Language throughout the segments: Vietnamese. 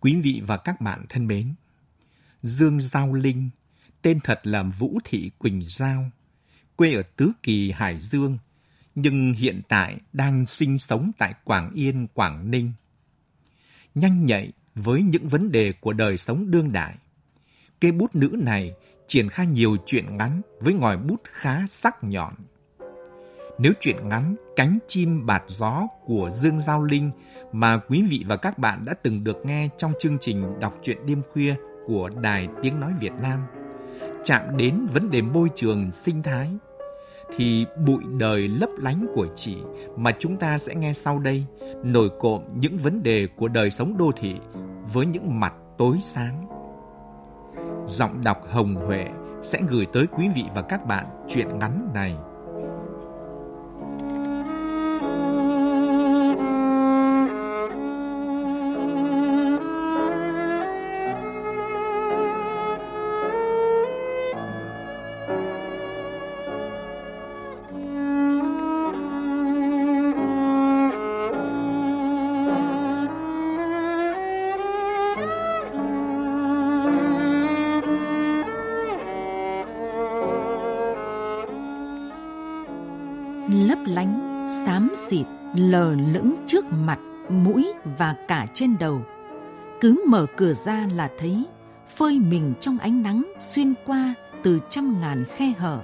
Quý vị và các bạn thân mến, Dương Giao Linh, tên thật là Vũ Thị Quỳnh Giao, quê ở Tứ Kỳ, Hải Dương, nhưng hiện tại đang sinh sống tại Quảng Yên, Quảng Ninh. Nhanh nhạy với những vấn đề của đời sống đương đại, cây bút nữ này triển khai nhiều chuyện ngắn với ngòi bút khá sắc nhọn. Nếu chuyện ngắn Cánh chim bạt gió của Dương Giao Linh mà quý vị và các bạn đã từng được nghe trong chương trình đọc truyện đêm khuya của Đài Tiếng Nói Việt Nam, chạm đến vấn đề môi trường, sinh thái, thì bụi đời lấp lánh của chị mà chúng ta sẽ nghe sau đây nổi cộm những vấn đề của đời sống đô thị với những mặt tối sáng. Giọng đọc Hồng Huệ sẽ gửi tới quý vị và các bạn chuyện ngắn này. Lờ lững trước mặt, mũi và cả trên đầu. Cứ mở cửa ra là thấy, phơi mình trong ánh nắng xuyên qua từ trăm ngàn khe hở.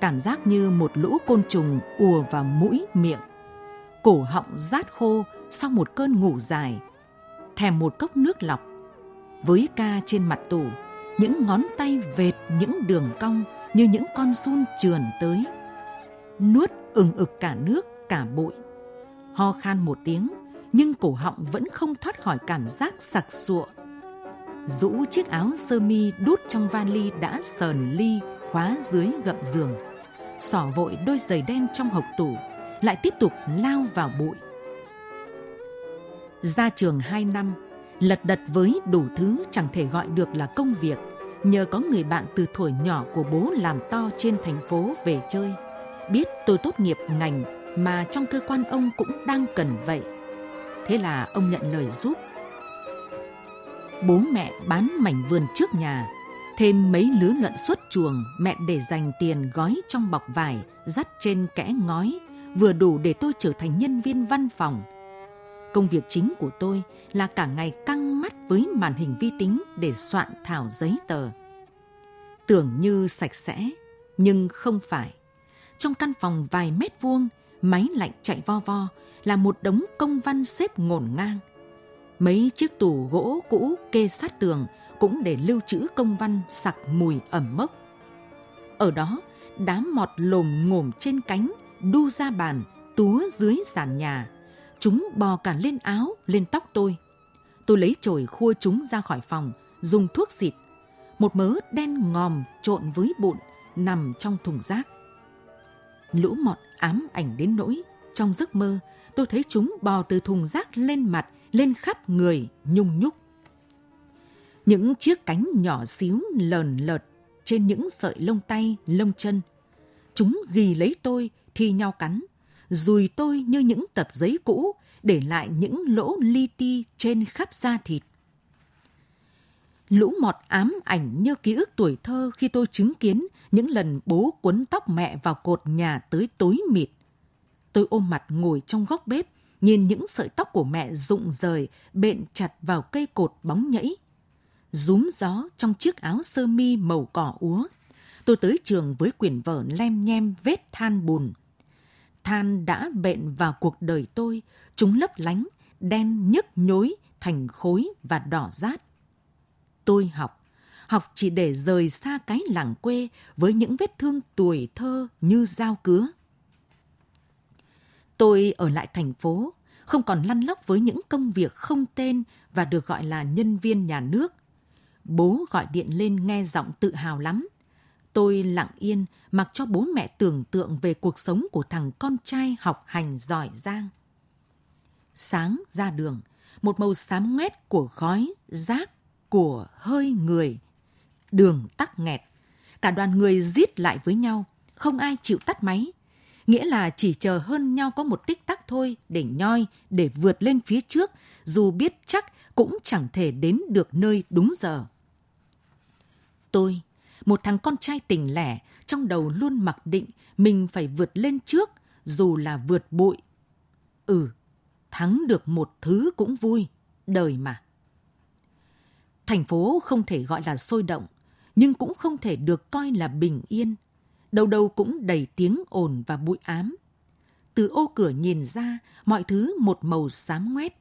Cảm giác như một lũ côn trùng ùa vào mũi miệng. Cổ họng rát khô sau một cơn ngủ dài. Thèm một cốc nước lọc. Với ca trên mặt tủ, những ngón tay vệt những đường cong như những con sun trườn tới nuốt ừng ực cả nước, cả bụi. Ho khan một tiếng, nhưng cổ họng vẫn không thoát khỏi cảm giác sặc sụa. Rũ chiếc áo sơ mi đút trong vali đã sờn ly khóa dưới gậm giường. Sỏ vội đôi giày đen trong hộc tủ, lại tiếp tục lao vào bụi. Ra trường hai năm, lật đật với đủ thứ chẳng thể gọi được là công việc, nhờ có người bạn từ tuổi nhỏ của bố làm to trên thành phố về chơi biết tôi tốt nghiệp ngành mà trong cơ quan ông cũng đang cần vậy. Thế là ông nhận lời giúp. Bố mẹ bán mảnh vườn trước nhà, thêm mấy lứa lợn xuất chuồng mẹ để dành tiền gói trong bọc vải dắt trên kẽ ngói, vừa đủ để tôi trở thành nhân viên văn phòng. Công việc chính của tôi là cả ngày căng mắt với màn hình vi tính để soạn thảo giấy tờ. Tưởng như sạch sẽ, nhưng không phải trong căn phòng vài mét vuông, máy lạnh chạy vo vo là một đống công văn xếp ngổn ngang. Mấy chiếc tủ gỗ cũ kê sát tường cũng để lưu trữ công văn sặc mùi ẩm mốc. Ở đó, đám mọt lồm ngồm trên cánh, đu ra bàn, túa dưới sàn nhà. Chúng bò cả lên áo, lên tóc tôi. Tôi lấy chổi khua chúng ra khỏi phòng, dùng thuốc xịt. Một mớ đen ngòm trộn với bụn nằm trong thùng rác lũ mọt ám ảnh đến nỗi, trong giấc mơ, tôi thấy chúng bò từ thùng rác lên mặt, lên khắp người, nhung nhúc. Những chiếc cánh nhỏ xíu lờn lợt trên những sợi lông tay, lông chân. Chúng ghi lấy tôi, thi nhau cắn, dùi tôi như những tập giấy cũ, để lại những lỗ li ti trên khắp da thịt lũ mọt ám ảnh như ký ức tuổi thơ khi tôi chứng kiến những lần bố quấn tóc mẹ vào cột nhà tới tối mịt. Tôi ôm mặt ngồi trong góc bếp, nhìn những sợi tóc của mẹ rụng rời, bện chặt vào cây cột bóng nhẫy. Rúm gió trong chiếc áo sơ mi màu cỏ úa. tôi tới trường với quyển vở lem nhem vết than bùn. Than đã bện vào cuộc đời tôi, chúng lấp lánh, đen nhức nhối thành khối và đỏ rát. Tôi học, học chỉ để rời xa cái làng quê với những vết thương tuổi thơ như dao cứa. Tôi ở lại thành phố, không còn lăn lóc với những công việc không tên và được gọi là nhân viên nhà nước. Bố gọi điện lên nghe giọng tự hào lắm. Tôi lặng yên mặc cho bố mẹ tưởng tượng về cuộc sống của thằng con trai học hành giỏi giang. Sáng ra đường, một màu xám ngoét của khói, rác, của hơi người. Đường tắc nghẹt. Cả đoàn người giết lại với nhau, không ai chịu tắt máy. Nghĩa là chỉ chờ hơn nhau có một tích tắc thôi để nhoi, để vượt lên phía trước, dù biết chắc cũng chẳng thể đến được nơi đúng giờ. Tôi, một thằng con trai tỉnh lẻ, trong đầu luôn mặc định mình phải vượt lên trước, dù là vượt bụi. Ừ, thắng được một thứ cũng vui, đời mà. Thành phố không thể gọi là sôi động, nhưng cũng không thể được coi là bình yên. Đầu đầu cũng đầy tiếng ồn và bụi ám. Từ ô cửa nhìn ra, mọi thứ một màu xám ngoét.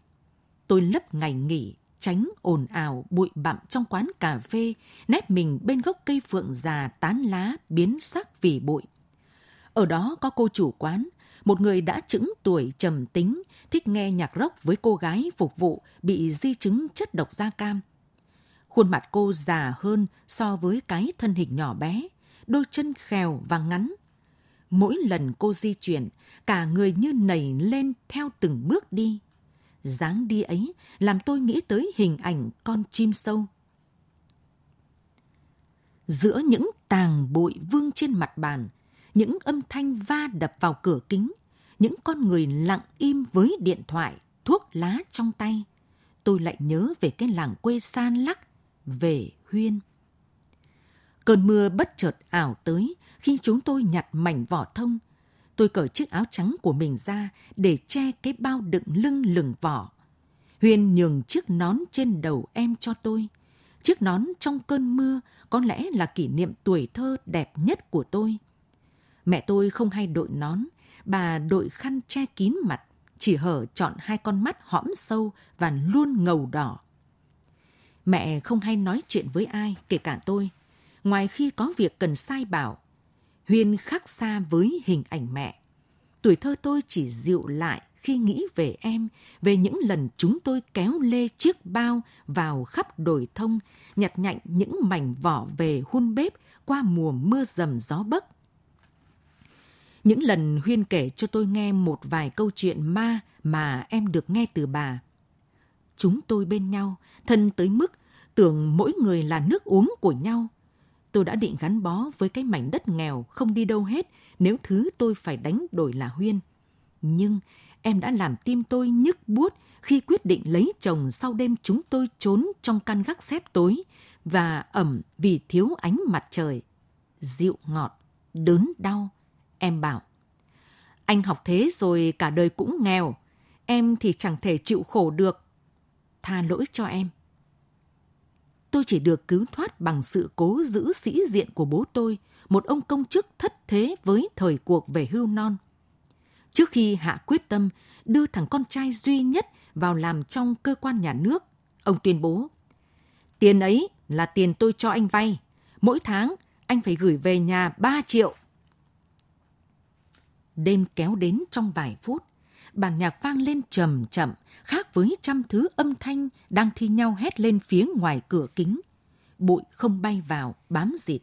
Tôi lấp ngày nghỉ, tránh ồn ào bụi bặm trong quán cà phê, nép mình bên gốc cây phượng già tán lá biến sắc vì bụi. Ở đó có cô chủ quán, một người đã chững tuổi trầm tính, thích nghe nhạc rock với cô gái phục vụ bị di chứng chất độc da cam. Khuôn mặt cô già hơn so với cái thân hình nhỏ bé, đôi chân khèo và ngắn. Mỗi lần cô di chuyển, cả người như nảy lên theo từng bước đi dáng đi ấy làm tôi nghĩ tới hình ảnh con chim sâu. Giữa những tàng bụi vương trên mặt bàn, những âm thanh va đập vào cửa kính, những con người lặng im với điện thoại, thuốc lá trong tay, tôi lại nhớ về cái làng quê san lắc, về Huyên. Cơn mưa bất chợt ảo tới khi chúng tôi nhặt mảnh vỏ thông, Tôi cởi chiếc áo trắng của mình ra để che cái bao đựng lưng lửng vỏ. Huyên nhường chiếc nón trên đầu em cho tôi. Chiếc nón trong cơn mưa có lẽ là kỷ niệm tuổi thơ đẹp nhất của tôi. Mẹ tôi không hay đội nón, bà đội khăn che kín mặt, chỉ hở chọn hai con mắt hõm sâu và luôn ngầu đỏ. Mẹ không hay nói chuyện với ai, kể cả tôi. Ngoài khi có việc cần sai bảo, Huyên khác xa với hình ảnh mẹ. Tuổi thơ tôi chỉ dịu lại khi nghĩ về em, về những lần chúng tôi kéo lê chiếc bao vào khắp đồi thông, nhặt nhạnh những mảnh vỏ về hun bếp qua mùa mưa dầm gió bấc. Những lần Huyên kể cho tôi nghe một vài câu chuyện ma mà em được nghe từ bà. Chúng tôi bên nhau, thân tới mức tưởng mỗi người là nước uống của nhau – tôi đã định gắn bó với cái mảnh đất nghèo không đi đâu hết nếu thứ tôi phải đánh đổi là Huyên. Nhưng em đã làm tim tôi nhức buốt khi quyết định lấy chồng sau đêm chúng tôi trốn trong căn gác xếp tối và ẩm vì thiếu ánh mặt trời. Dịu ngọt, đớn đau, em bảo. Anh học thế rồi cả đời cũng nghèo, em thì chẳng thể chịu khổ được. Tha lỗi cho em tôi chỉ được cứu thoát bằng sự cố giữ sĩ diện của bố tôi, một ông công chức thất thế với thời cuộc về hưu non. Trước khi hạ quyết tâm đưa thằng con trai duy nhất vào làm trong cơ quan nhà nước, ông tuyên bố, tiền ấy là tiền tôi cho anh vay, mỗi tháng anh phải gửi về nhà 3 triệu. Đêm kéo đến trong vài phút, bản nhạc vang lên trầm chậm, khác với trăm thứ âm thanh đang thi nhau hét lên phía ngoài cửa kính. Bụi không bay vào, bám dịt.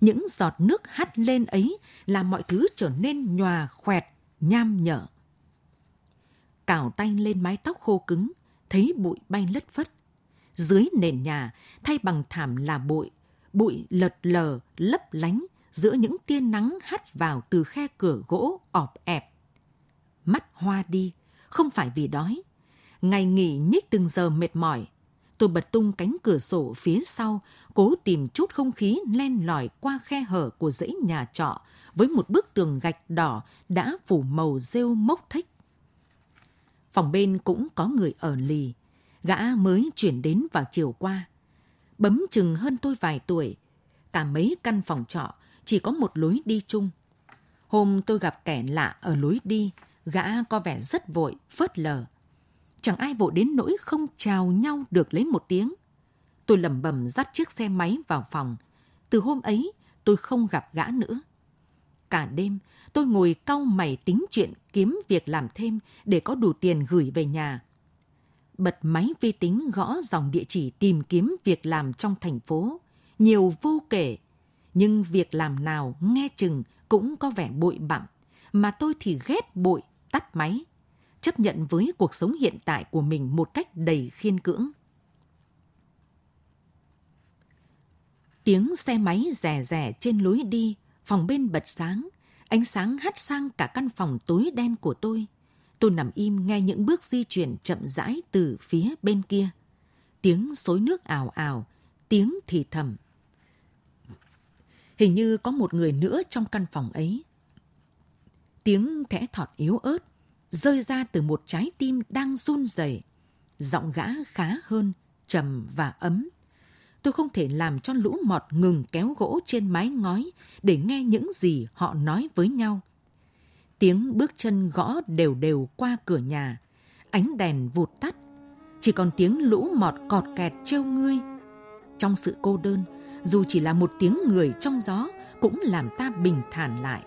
Những giọt nước hắt lên ấy làm mọi thứ trở nên nhòa khoẹt, nham nhở. Cào tay lên mái tóc khô cứng, thấy bụi bay lất phất. Dưới nền nhà, thay bằng thảm là bụi, bụi lật lờ, lấp lánh giữa những tia nắng hắt vào từ khe cửa gỗ ọp ẹp. Mắt hoa đi, không phải vì đói, Ngày nghỉ nhích từng giờ mệt mỏi. Tôi bật tung cánh cửa sổ phía sau, cố tìm chút không khí len lỏi qua khe hở của dãy nhà trọ với một bức tường gạch đỏ đã phủ màu rêu mốc thích. Phòng bên cũng có người ở lì. Gã mới chuyển đến vào chiều qua. Bấm chừng hơn tôi vài tuổi. Cả mấy căn phòng trọ, chỉ có một lối đi chung. Hôm tôi gặp kẻ lạ ở lối đi, gã có vẻ rất vội, phớt lờ. Chẳng ai vội đến nỗi không chào nhau được lấy một tiếng. Tôi lầm bầm dắt chiếc xe máy vào phòng. Từ hôm ấy, tôi không gặp gã nữa. Cả đêm, tôi ngồi cau mày tính chuyện kiếm việc làm thêm để có đủ tiền gửi về nhà. Bật máy vi tính gõ dòng địa chỉ tìm kiếm việc làm trong thành phố. Nhiều vô kể, nhưng việc làm nào nghe chừng cũng có vẻ bội bặm, mà tôi thì ghét bội, tắt máy, chấp nhận với cuộc sống hiện tại của mình một cách đầy khiên cưỡng. Tiếng xe máy rè rè trên lối đi, phòng bên bật sáng, ánh sáng hắt sang cả căn phòng tối đen của tôi. Tôi nằm im nghe những bước di chuyển chậm rãi từ phía bên kia. Tiếng xối nước ảo ảo, tiếng thì thầm. Hình như có một người nữa trong căn phòng ấy. Tiếng thẽ thọt yếu ớt, rơi ra từ một trái tim đang run rẩy. Giọng gã khá hơn, trầm và ấm. Tôi không thể làm cho lũ mọt ngừng kéo gỗ trên mái ngói để nghe những gì họ nói với nhau. Tiếng bước chân gõ đều đều qua cửa nhà, ánh đèn vụt tắt, chỉ còn tiếng lũ mọt cọt kẹt trêu ngươi. Trong sự cô đơn, dù chỉ là một tiếng người trong gió cũng làm ta bình thản lại.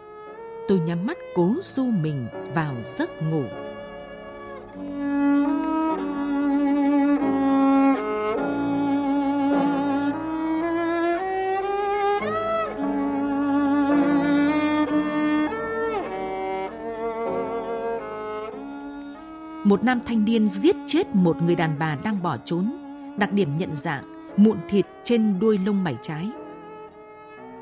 Tôi nhắm mắt cố du mình vào giấc ngủ. Một nam thanh niên giết chết một người đàn bà đang bỏ trốn. Đặc điểm nhận dạng, mụn thịt trên đuôi lông mày trái.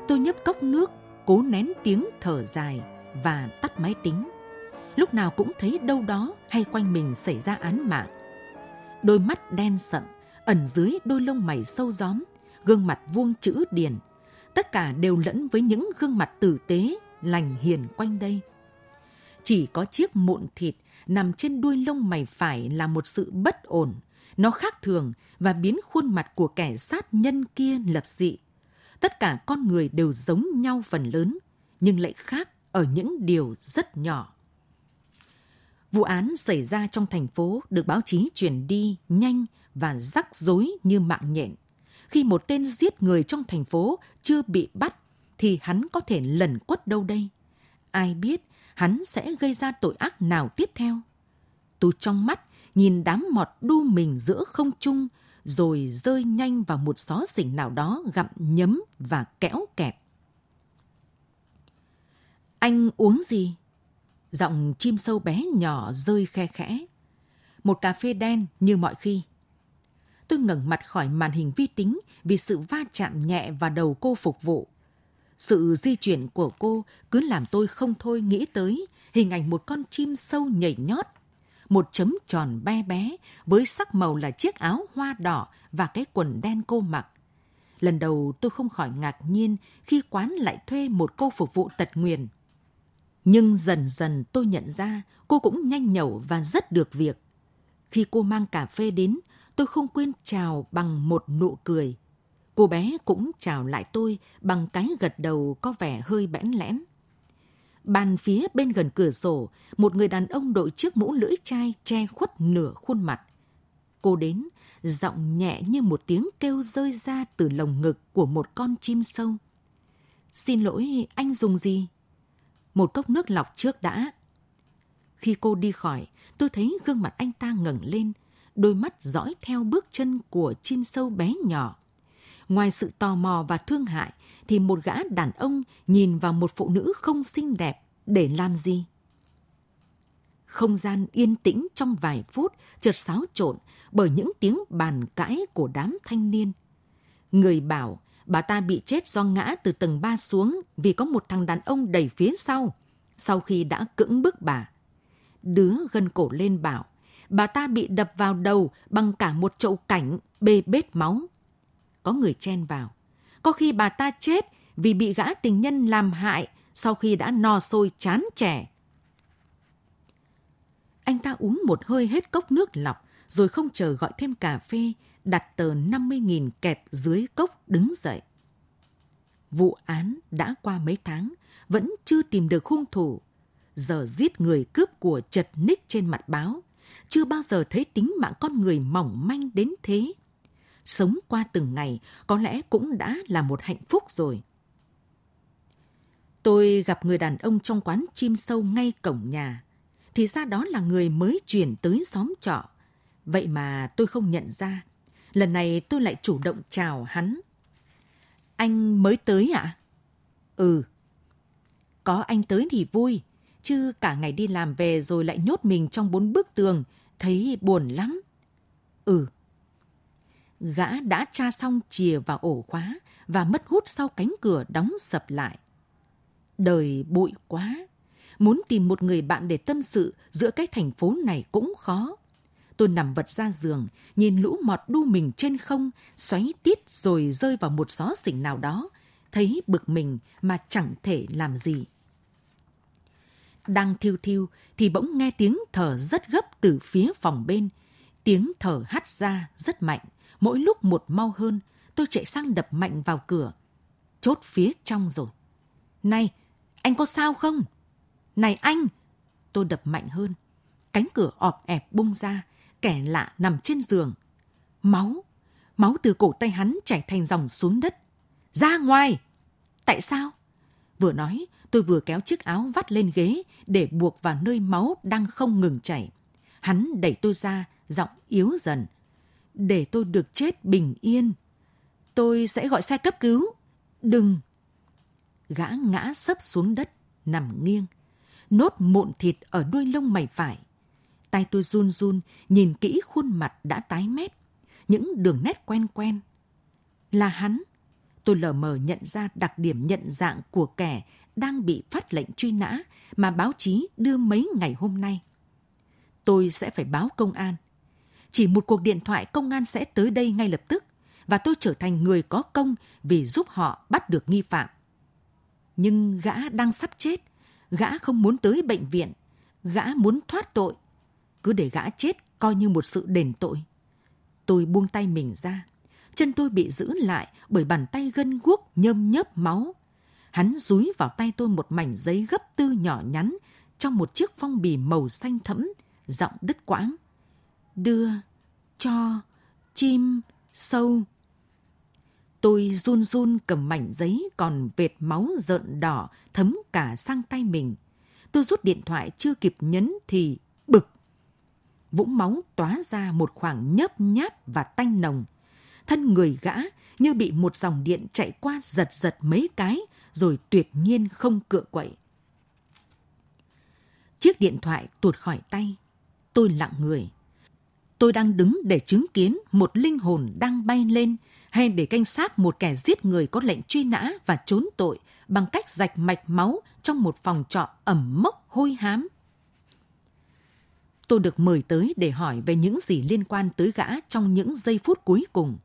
Tôi nhấp cốc nước, cố nén tiếng thở dài và tắt máy tính. Lúc nào cũng thấy đâu đó hay quanh mình xảy ra án mạng. Đôi mắt đen sậm, ẩn dưới đôi lông mày sâu gióm, gương mặt vuông chữ điền. Tất cả đều lẫn với những gương mặt tử tế, lành hiền quanh đây. Chỉ có chiếc mụn thịt nằm trên đuôi lông mày phải là một sự bất ổn. Nó khác thường và biến khuôn mặt của kẻ sát nhân kia lập dị. Tất cả con người đều giống nhau phần lớn, nhưng lại khác ở những điều rất nhỏ. Vụ án xảy ra trong thành phố được báo chí truyền đi nhanh và rắc rối như mạng nhện. Khi một tên giết người trong thành phố chưa bị bắt, thì hắn có thể lẩn quất đâu đây? Ai biết hắn sẽ gây ra tội ác nào tiếp theo? Tôi trong mắt nhìn đám mọt đu mình giữa không trung, rồi rơi nhanh vào một xó xỉnh nào đó gặm nhấm và kẽo kẹt. Anh uống gì? Giọng chim sâu bé nhỏ rơi khe khẽ. Một cà phê đen như mọi khi. Tôi ngẩng mặt khỏi màn hình vi tính vì sự va chạm nhẹ vào đầu cô phục vụ. Sự di chuyển của cô cứ làm tôi không thôi nghĩ tới hình ảnh một con chim sâu nhảy nhót. Một chấm tròn be bé với sắc màu là chiếc áo hoa đỏ và cái quần đen cô mặc. Lần đầu tôi không khỏi ngạc nhiên khi quán lại thuê một cô phục vụ tật nguyền. Nhưng dần dần tôi nhận ra cô cũng nhanh nhẩu và rất được việc. Khi cô mang cà phê đến, tôi không quên chào bằng một nụ cười. Cô bé cũng chào lại tôi bằng cái gật đầu có vẻ hơi bẽn lẽn. Bàn phía bên gần cửa sổ, một người đàn ông đội chiếc mũ lưỡi chai che khuất nửa khuôn mặt. Cô đến, giọng nhẹ như một tiếng kêu rơi ra từ lồng ngực của một con chim sâu. Xin lỗi, anh dùng gì? Một cốc nước lọc trước đã. Khi cô đi khỏi, tôi thấy gương mặt anh ta ngẩng lên, đôi mắt dõi theo bước chân của chim sâu bé nhỏ. Ngoài sự tò mò và thương hại, thì một gã đàn ông nhìn vào một phụ nữ không xinh đẹp để làm gì? Không gian yên tĩnh trong vài phút chợt xáo trộn bởi những tiếng bàn cãi của đám thanh niên. Người bảo bà ta bị chết do ngã từ tầng 3 xuống vì có một thằng đàn ông đẩy phía sau, sau khi đã cưỡng bức bà. Đứa gân cổ lên bảo, bà ta bị đập vào đầu bằng cả một chậu cảnh bê bết máu. Có người chen vào. Có khi bà ta chết vì bị gã tình nhân làm hại sau khi đã no sôi chán trẻ. Anh ta uống một hơi hết cốc nước lọc, rồi không chờ gọi thêm cà phê, đặt tờ 50.000 kẹt dưới cốc đứng dậy. Vụ án đã qua mấy tháng, vẫn chưa tìm được hung thủ. Giờ giết người cướp của chật ních trên mặt báo. Chưa bao giờ thấy tính mạng con người mỏng manh đến thế. Sống qua từng ngày có lẽ cũng đã là một hạnh phúc rồi. Tôi gặp người đàn ông trong quán chim sâu ngay cổng nhà. Thì ra đó là người mới chuyển tới xóm trọ. Vậy mà tôi không nhận ra. Lần này tôi lại chủ động chào hắn. Anh mới tới ạ? À? Ừ. Có anh tới thì vui, chứ cả ngày đi làm về rồi lại nhốt mình trong bốn bức tường, thấy buồn lắm. Ừ. Gã đã tra xong chìa vào ổ khóa và mất hút sau cánh cửa đóng sập lại. Đời bụi quá, muốn tìm một người bạn để tâm sự giữa cái thành phố này cũng khó. Tôi nằm vật ra giường, nhìn lũ mọt đu mình trên không, xoáy tít rồi rơi vào một xó xỉnh nào đó, thấy bực mình mà chẳng thể làm gì. Đang thiêu thiêu thì bỗng nghe tiếng thở rất gấp từ phía phòng bên. Tiếng thở hắt ra rất mạnh, mỗi lúc một mau hơn, tôi chạy sang đập mạnh vào cửa. Chốt phía trong rồi. Này, anh có sao không? Này anh! Tôi đập mạnh hơn. Cánh cửa ọp ẹp bung ra, kẻ lạ nằm trên giường. Máu, máu từ cổ tay hắn chảy thành dòng xuống đất. Ra ngoài! Tại sao? Vừa nói, tôi vừa kéo chiếc áo vắt lên ghế để buộc vào nơi máu đang không ngừng chảy. Hắn đẩy tôi ra, giọng yếu dần. Để tôi được chết bình yên. Tôi sẽ gọi xe cấp cứu. Đừng! Gã ngã sấp xuống đất, nằm nghiêng. Nốt mụn thịt ở đuôi lông mày phải. Tay tôi run run, nhìn kỹ khuôn mặt đã tái mét. Những đường nét quen quen. Là hắn. Tôi lờ mờ nhận ra đặc điểm nhận dạng của kẻ đang bị phát lệnh truy nã mà báo chí đưa mấy ngày hôm nay. Tôi sẽ phải báo công an. Chỉ một cuộc điện thoại công an sẽ tới đây ngay lập tức và tôi trở thành người có công vì giúp họ bắt được nghi phạm. Nhưng gã đang sắp chết, gã không muốn tới bệnh viện, gã muốn thoát tội cứ để gã chết coi như một sự đền tội. Tôi buông tay mình ra. Chân tôi bị giữ lại bởi bàn tay gân guốc nhơm nhớp máu. Hắn dúi vào tay tôi một mảnh giấy gấp tư nhỏ nhắn trong một chiếc phong bì màu xanh thẫm, giọng đứt quãng. Đưa, cho, chim, sâu. Tôi run run cầm mảnh giấy còn vệt máu rợn đỏ thấm cả sang tay mình. Tôi rút điện thoại chưa kịp nhấn thì vũng máu tóa ra một khoảng nhấp nháp và tanh nồng. Thân người gã như bị một dòng điện chạy qua giật giật mấy cái, rồi tuyệt nhiên không cựa quậy. Chiếc điện thoại tuột khỏi tay. Tôi lặng người. Tôi đang đứng để chứng kiến một linh hồn đang bay lên, hay để canh sát một kẻ giết người có lệnh truy nã và trốn tội bằng cách rạch mạch máu trong một phòng trọ ẩm mốc hôi hám tôi được mời tới để hỏi về những gì liên quan tới gã trong những giây phút cuối cùng.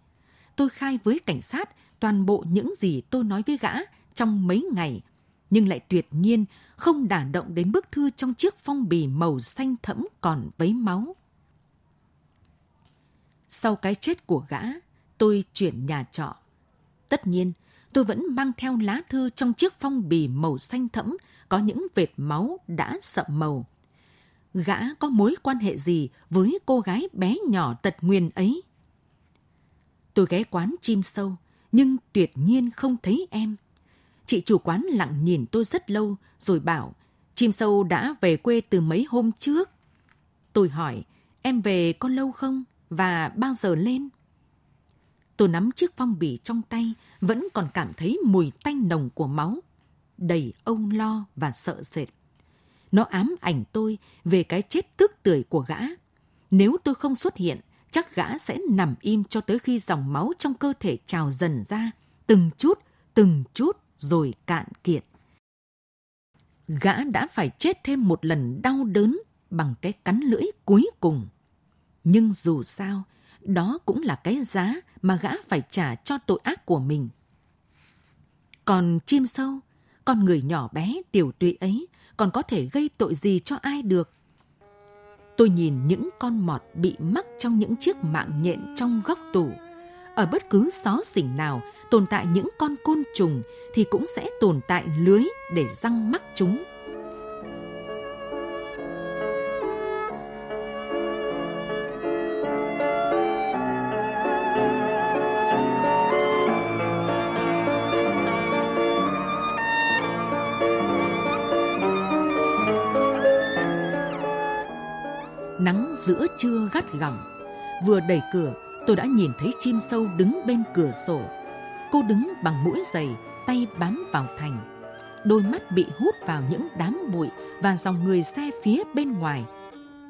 Tôi khai với cảnh sát toàn bộ những gì tôi nói với gã trong mấy ngày, nhưng lại tuyệt nhiên không đả động đến bức thư trong chiếc phong bì màu xanh thẫm còn vấy máu. Sau cái chết của gã, tôi chuyển nhà trọ. Tất nhiên, tôi vẫn mang theo lá thư trong chiếc phong bì màu xanh thẫm có những vệt máu đã sậm màu gã có mối quan hệ gì với cô gái bé nhỏ tật nguyền ấy. Tôi ghé quán chim sâu, nhưng tuyệt nhiên không thấy em. Chị chủ quán lặng nhìn tôi rất lâu, rồi bảo, chim sâu đã về quê từ mấy hôm trước. Tôi hỏi, em về có lâu không? Và bao giờ lên? Tôi nắm chiếc phong bì trong tay, vẫn còn cảm thấy mùi tanh nồng của máu, đầy âu lo và sợ sệt. Nó ám ảnh tôi về cái chết tức tưởi của gã. Nếu tôi không xuất hiện, chắc gã sẽ nằm im cho tới khi dòng máu trong cơ thể trào dần ra, từng chút, từng chút rồi cạn kiệt. Gã đã phải chết thêm một lần đau đớn bằng cái cắn lưỡi cuối cùng. Nhưng dù sao, đó cũng là cái giá mà gã phải trả cho tội ác của mình. Còn chim sâu, con người nhỏ bé tiểu tụy ấy còn có thể gây tội gì cho ai được. Tôi nhìn những con mọt bị mắc trong những chiếc mạng nhện trong góc tủ. ở bất cứ xó xỉnh nào, tồn tại những con côn trùng thì cũng sẽ tồn tại lưới để răng mắc chúng. Nắng giữa trưa gắt gỏng. Vừa đẩy cửa, tôi đã nhìn thấy chim sâu đứng bên cửa sổ. Cô đứng bằng mũi giày, tay bám vào thành. Đôi mắt bị hút vào những đám bụi và dòng người xe phía bên ngoài.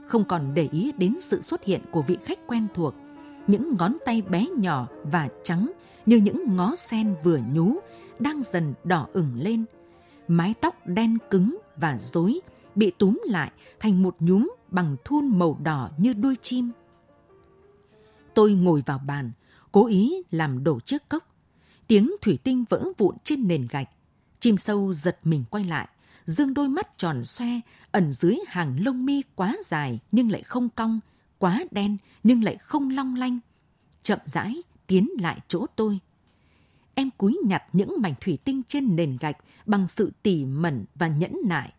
Không còn để ý đến sự xuất hiện của vị khách quen thuộc. Những ngón tay bé nhỏ và trắng như những ngó sen vừa nhú đang dần đỏ ửng lên. Mái tóc đen cứng và rối bị túm lại thành một nhúm bằng thun màu đỏ như đuôi chim. Tôi ngồi vào bàn, cố ý làm đổ chiếc cốc. Tiếng thủy tinh vỡ vụn trên nền gạch. Chim sâu giật mình quay lại, dương đôi mắt tròn xoe, ẩn dưới hàng lông mi quá dài nhưng lại không cong, quá đen nhưng lại không long lanh. Chậm rãi tiến lại chỗ tôi. Em cúi nhặt những mảnh thủy tinh trên nền gạch bằng sự tỉ mẩn và nhẫn nại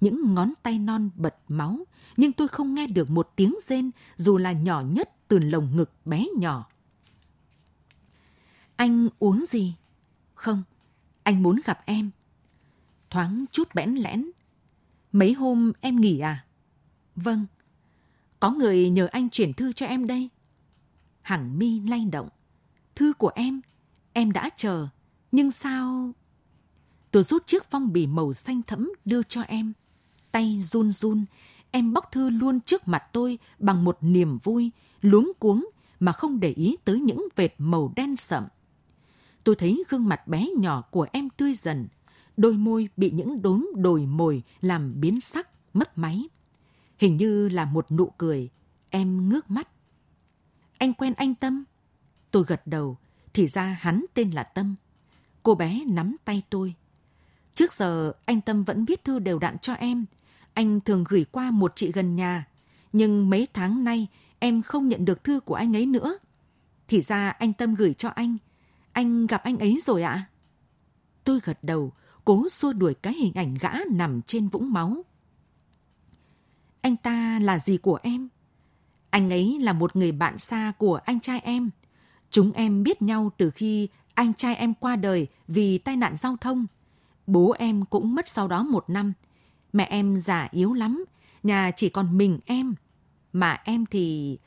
những ngón tay non bật máu, nhưng tôi không nghe được một tiếng rên dù là nhỏ nhất từ lồng ngực bé nhỏ. Anh uống gì? Không, anh muốn gặp em. Thoáng chút bẽn lẽn. Mấy hôm em nghỉ à? Vâng. Có người nhờ anh chuyển thư cho em đây. Hằng mi lay động. Thư của em, em đã chờ. Nhưng sao... Tôi rút chiếc phong bì màu xanh thẫm đưa cho em tay run run, em bóc thư luôn trước mặt tôi bằng một niềm vui, luống cuống mà không để ý tới những vệt màu đen sậm. Tôi thấy gương mặt bé nhỏ của em tươi dần, đôi môi bị những đốm đồi mồi làm biến sắc, mất máy. Hình như là một nụ cười, em ngước mắt. Anh quen anh Tâm? Tôi gật đầu, thì ra hắn tên là Tâm. Cô bé nắm tay tôi. Trước giờ anh Tâm vẫn viết thư đều đặn cho em, anh thường gửi qua một chị gần nhà, nhưng mấy tháng nay em không nhận được thư của anh ấy nữa. Thì ra anh Tâm gửi cho anh. Anh gặp anh ấy rồi ạ? À? Tôi gật đầu, cố xua đuổi cái hình ảnh gã nằm trên vũng máu. Anh ta là gì của em? Anh ấy là một người bạn xa của anh trai em. Chúng em biết nhau từ khi anh trai em qua đời vì tai nạn giao thông. Bố em cũng mất sau đó một năm – Mẹ em già yếu lắm, nhà chỉ còn mình em. Mà em thì...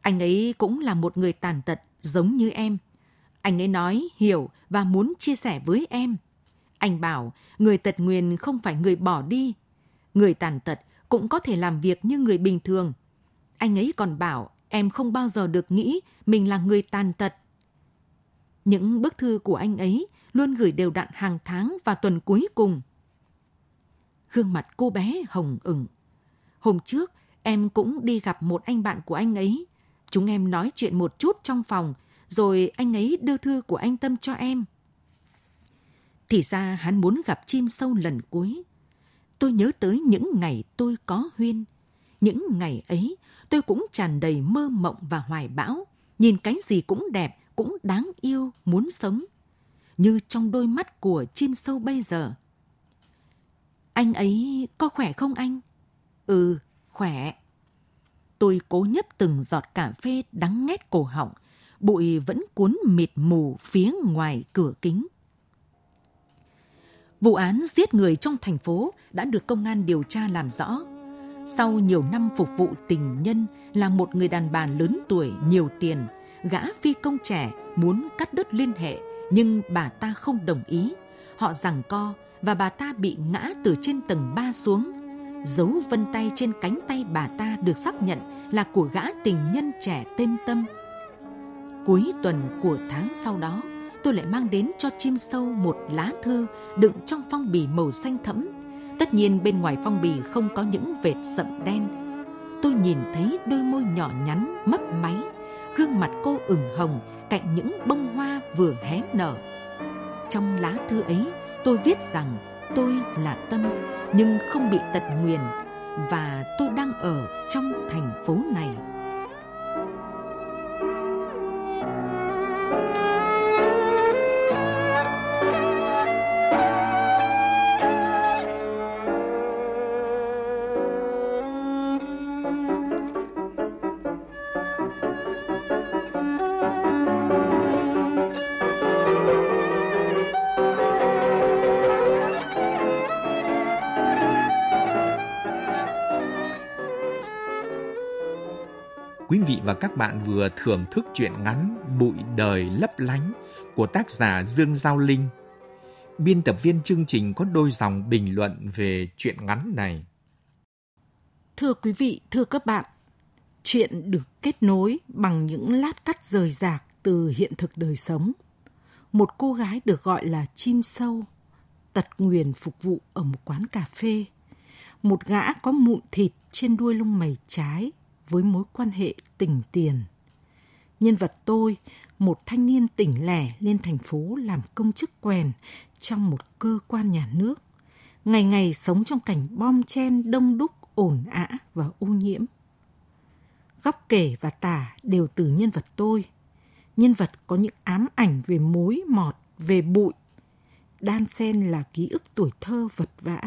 Anh ấy cũng là một người tàn tật giống như em. Anh ấy nói, hiểu và muốn chia sẻ với em. Anh bảo người tật nguyền không phải người bỏ đi. Người tàn tật cũng có thể làm việc như người bình thường. Anh ấy còn bảo em không bao giờ được nghĩ mình là người tàn tật. Những bức thư của anh ấy luôn gửi đều đặn hàng tháng và tuần cuối cùng gương mặt cô bé hồng ửng. Hôm trước, em cũng đi gặp một anh bạn của anh ấy. Chúng em nói chuyện một chút trong phòng, rồi anh ấy đưa thư của anh Tâm cho em. Thì ra hắn muốn gặp chim sâu lần cuối. Tôi nhớ tới những ngày tôi có huyên. Những ngày ấy, tôi cũng tràn đầy mơ mộng và hoài bão. Nhìn cái gì cũng đẹp, cũng đáng yêu, muốn sống. Như trong đôi mắt của chim sâu bây giờ. Anh ấy có khỏe không anh? Ừ, khỏe. Tôi cố nhấp từng giọt cà phê đắng ngét cổ họng, bụi vẫn cuốn mịt mù phía ngoài cửa kính. Vụ án giết người trong thành phố đã được công an điều tra làm rõ. Sau nhiều năm phục vụ tình nhân là một người đàn bà lớn tuổi nhiều tiền, gã phi công trẻ muốn cắt đứt liên hệ nhưng bà ta không đồng ý. Họ rằng co và bà ta bị ngã từ trên tầng 3 xuống. Dấu vân tay trên cánh tay bà ta được xác nhận là của gã tình nhân trẻ tên Tâm. Cuối tuần của tháng sau đó, tôi lại mang đến cho chim sâu một lá thư đựng trong phong bì màu xanh thẫm. Tất nhiên bên ngoài phong bì không có những vệt sậm đen. Tôi nhìn thấy đôi môi nhỏ nhắn mấp máy, gương mặt cô ửng hồng cạnh những bông hoa vừa hé nở. Trong lá thư ấy, tôi viết rằng tôi là tâm, nhưng không bị tật nguyền và tôi đang ở trong thành phố này Quý vị và các bạn vừa thưởng thức truyện ngắn Bụi đời lấp lánh của tác giả Dương Giao Linh. Biên tập viên chương trình có đôi dòng bình luận về truyện ngắn này. Thưa quý vị, thưa các bạn, chuyện được kết nối bằng những lát cắt rời rạc từ hiện thực đời sống. Một cô gái được gọi là chim sâu, tật nguyền phục vụ ở một quán cà phê. Một gã có mụn thịt trên đuôi lông mày trái với mối quan hệ tình tiền. Nhân vật tôi, một thanh niên tỉnh lẻ lên thành phố làm công chức quèn trong một cơ quan nhà nước. Ngày ngày sống trong cảnh bom chen đông đúc, ồn ã và ô nhiễm. Góc kể và tả đều từ nhân vật tôi. Nhân vật có những ám ảnh về mối mọt, về bụi. Đan xen là ký ức tuổi thơ vật vã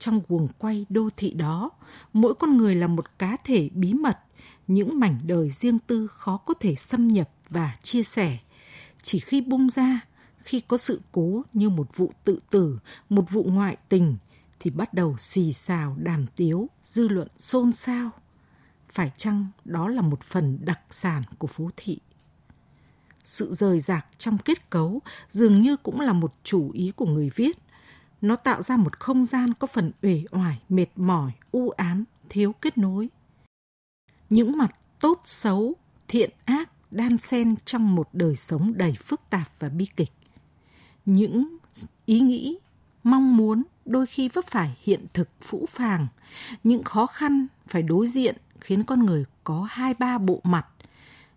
trong guồng quay đô thị đó, mỗi con người là một cá thể bí mật, những mảnh đời riêng tư khó có thể xâm nhập và chia sẻ. Chỉ khi bung ra, khi có sự cố như một vụ tự tử, một vụ ngoại tình, thì bắt đầu xì xào đàm tiếu, dư luận xôn xao. Phải chăng đó là một phần đặc sản của phố thị? Sự rời rạc trong kết cấu dường như cũng là một chủ ý của người viết – nó tạo ra một không gian có phần uể oải, mệt mỏi, u ám, thiếu kết nối. Những mặt tốt xấu, thiện ác đan xen trong một đời sống đầy phức tạp và bi kịch. Những ý nghĩ, mong muốn đôi khi vấp phải hiện thực phũ phàng, những khó khăn phải đối diện khiến con người có hai ba bộ mặt,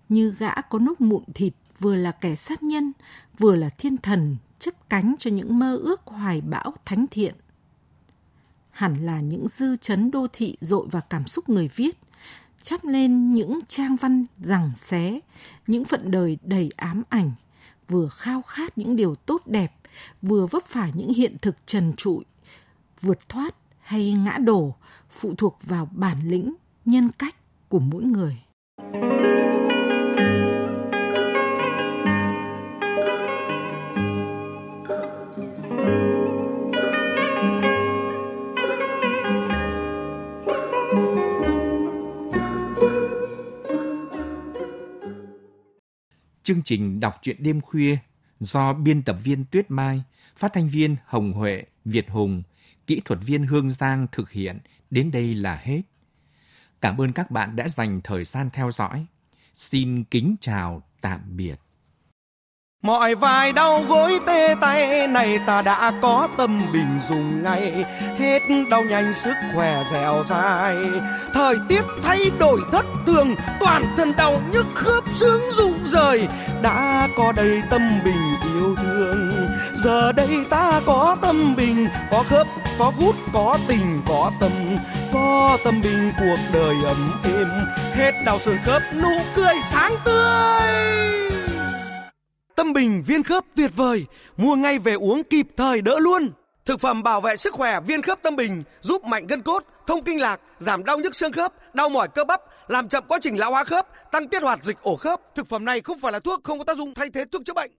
như gã có nốt mụn thịt vừa là kẻ sát nhân, vừa là thiên thần chấp cánh cho những mơ ước hoài bão thánh thiện. Hẳn là những dư chấn đô thị dội vào cảm xúc người viết, chắp lên những trang văn rằng xé, những phận đời đầy ám ảnh, vừa khao khát những điều tốt đẹp, vừa vấp phải những hiện thực trần trụi, vượt thoát hay ngã đổ phụ thuộc vào bản lĩnh, nhân cách của mỗi người. Chương trình đọc truyện đêm khuya do biên tập viên Tuyết Mai, phát thanh viên Hồng Huệ, Việt Hùng, kỹ thuật viên Hương Giang thực hiện đến đây là hết. Cảm ơn các bạn đã dành thời gian theo dõi. Xin kính chào tạm biệt. Mọi vai đau gối tê tay này ta đã có tâm bình dùng ngay. Hết đau nhanh sức khỏe dẻo dai. Thời tiết thay đổi thất thường Toàn thân đau nhức khớp xương rụng rời. Đã có đầy tâm bình yêu thương. Giờ đây ta có tâm bình Có khớp, có gút, có tình, có tâm. Có tâm bình cuộc đời ấm êm. Hết đau xương khớp nụ cười sáng tươi. Tâm Bình viên khớp tuyệt vời, mua ngay về uống kịp thời đỡ luôn. Thực phẩm bảo vệ sức khỏe viên khớp Tâm Bình giúp mạnh gân cốt, thông kinh lạc, giảm đau nhức xương khớp, đau mỏi cơ bắp, làm chậm quá trình lão hóa khớp, tăng tiết hoạt dịch ổ khớp. Thực phẩm này không phải là thuốc, không có tác dụng thay thế thuốc chữa bệnh.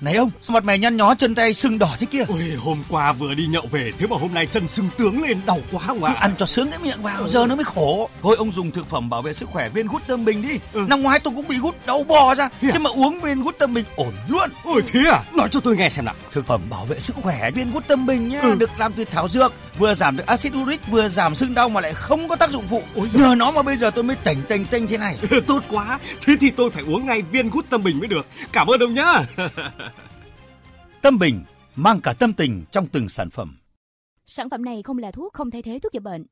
Này ông, sao mặt mày nhăn nhó chân tay sưng đỏ thế kia? Ôi, hôm qua vừa đi nhậu về, thế mà hôm nay chân sưng tướng lên đau quá không ạ? Ăn cho sướng cái miệng vào, giờ nó mới khổ. Thôi ông dùng thực phẩm bảo vệ sức khỏe viên gút tâm bình đi. Ừ. Năm ngoái tôi cũng bị gút đau bò ra, thế, thế mà uống viên gút tâm bình ổn luôn. Ôi thế à? Nói cho tôi nghe xem nào. Thực phẩm bảo vệ sức khỏe viên gút tâm bình nhá, ừ. được làm từ thảo dược, vừa giảm được axit uric, vừa giảm sưng đau mà lại không có tác dụng phụ. Ôi Nhờ nó mà bây giờ tôi mới tỉnh tỉnh tinh thế này. Tốt quá. Thế thì tôi phải uống ngay viên gút tâm bình mới được. Cảm ơn ông nhá. Tâm Bình, mang cả tâm tình trong từng sản phẩm. Sản phẩm này không là thuốc, không thay thế thuốc chữa bệnh.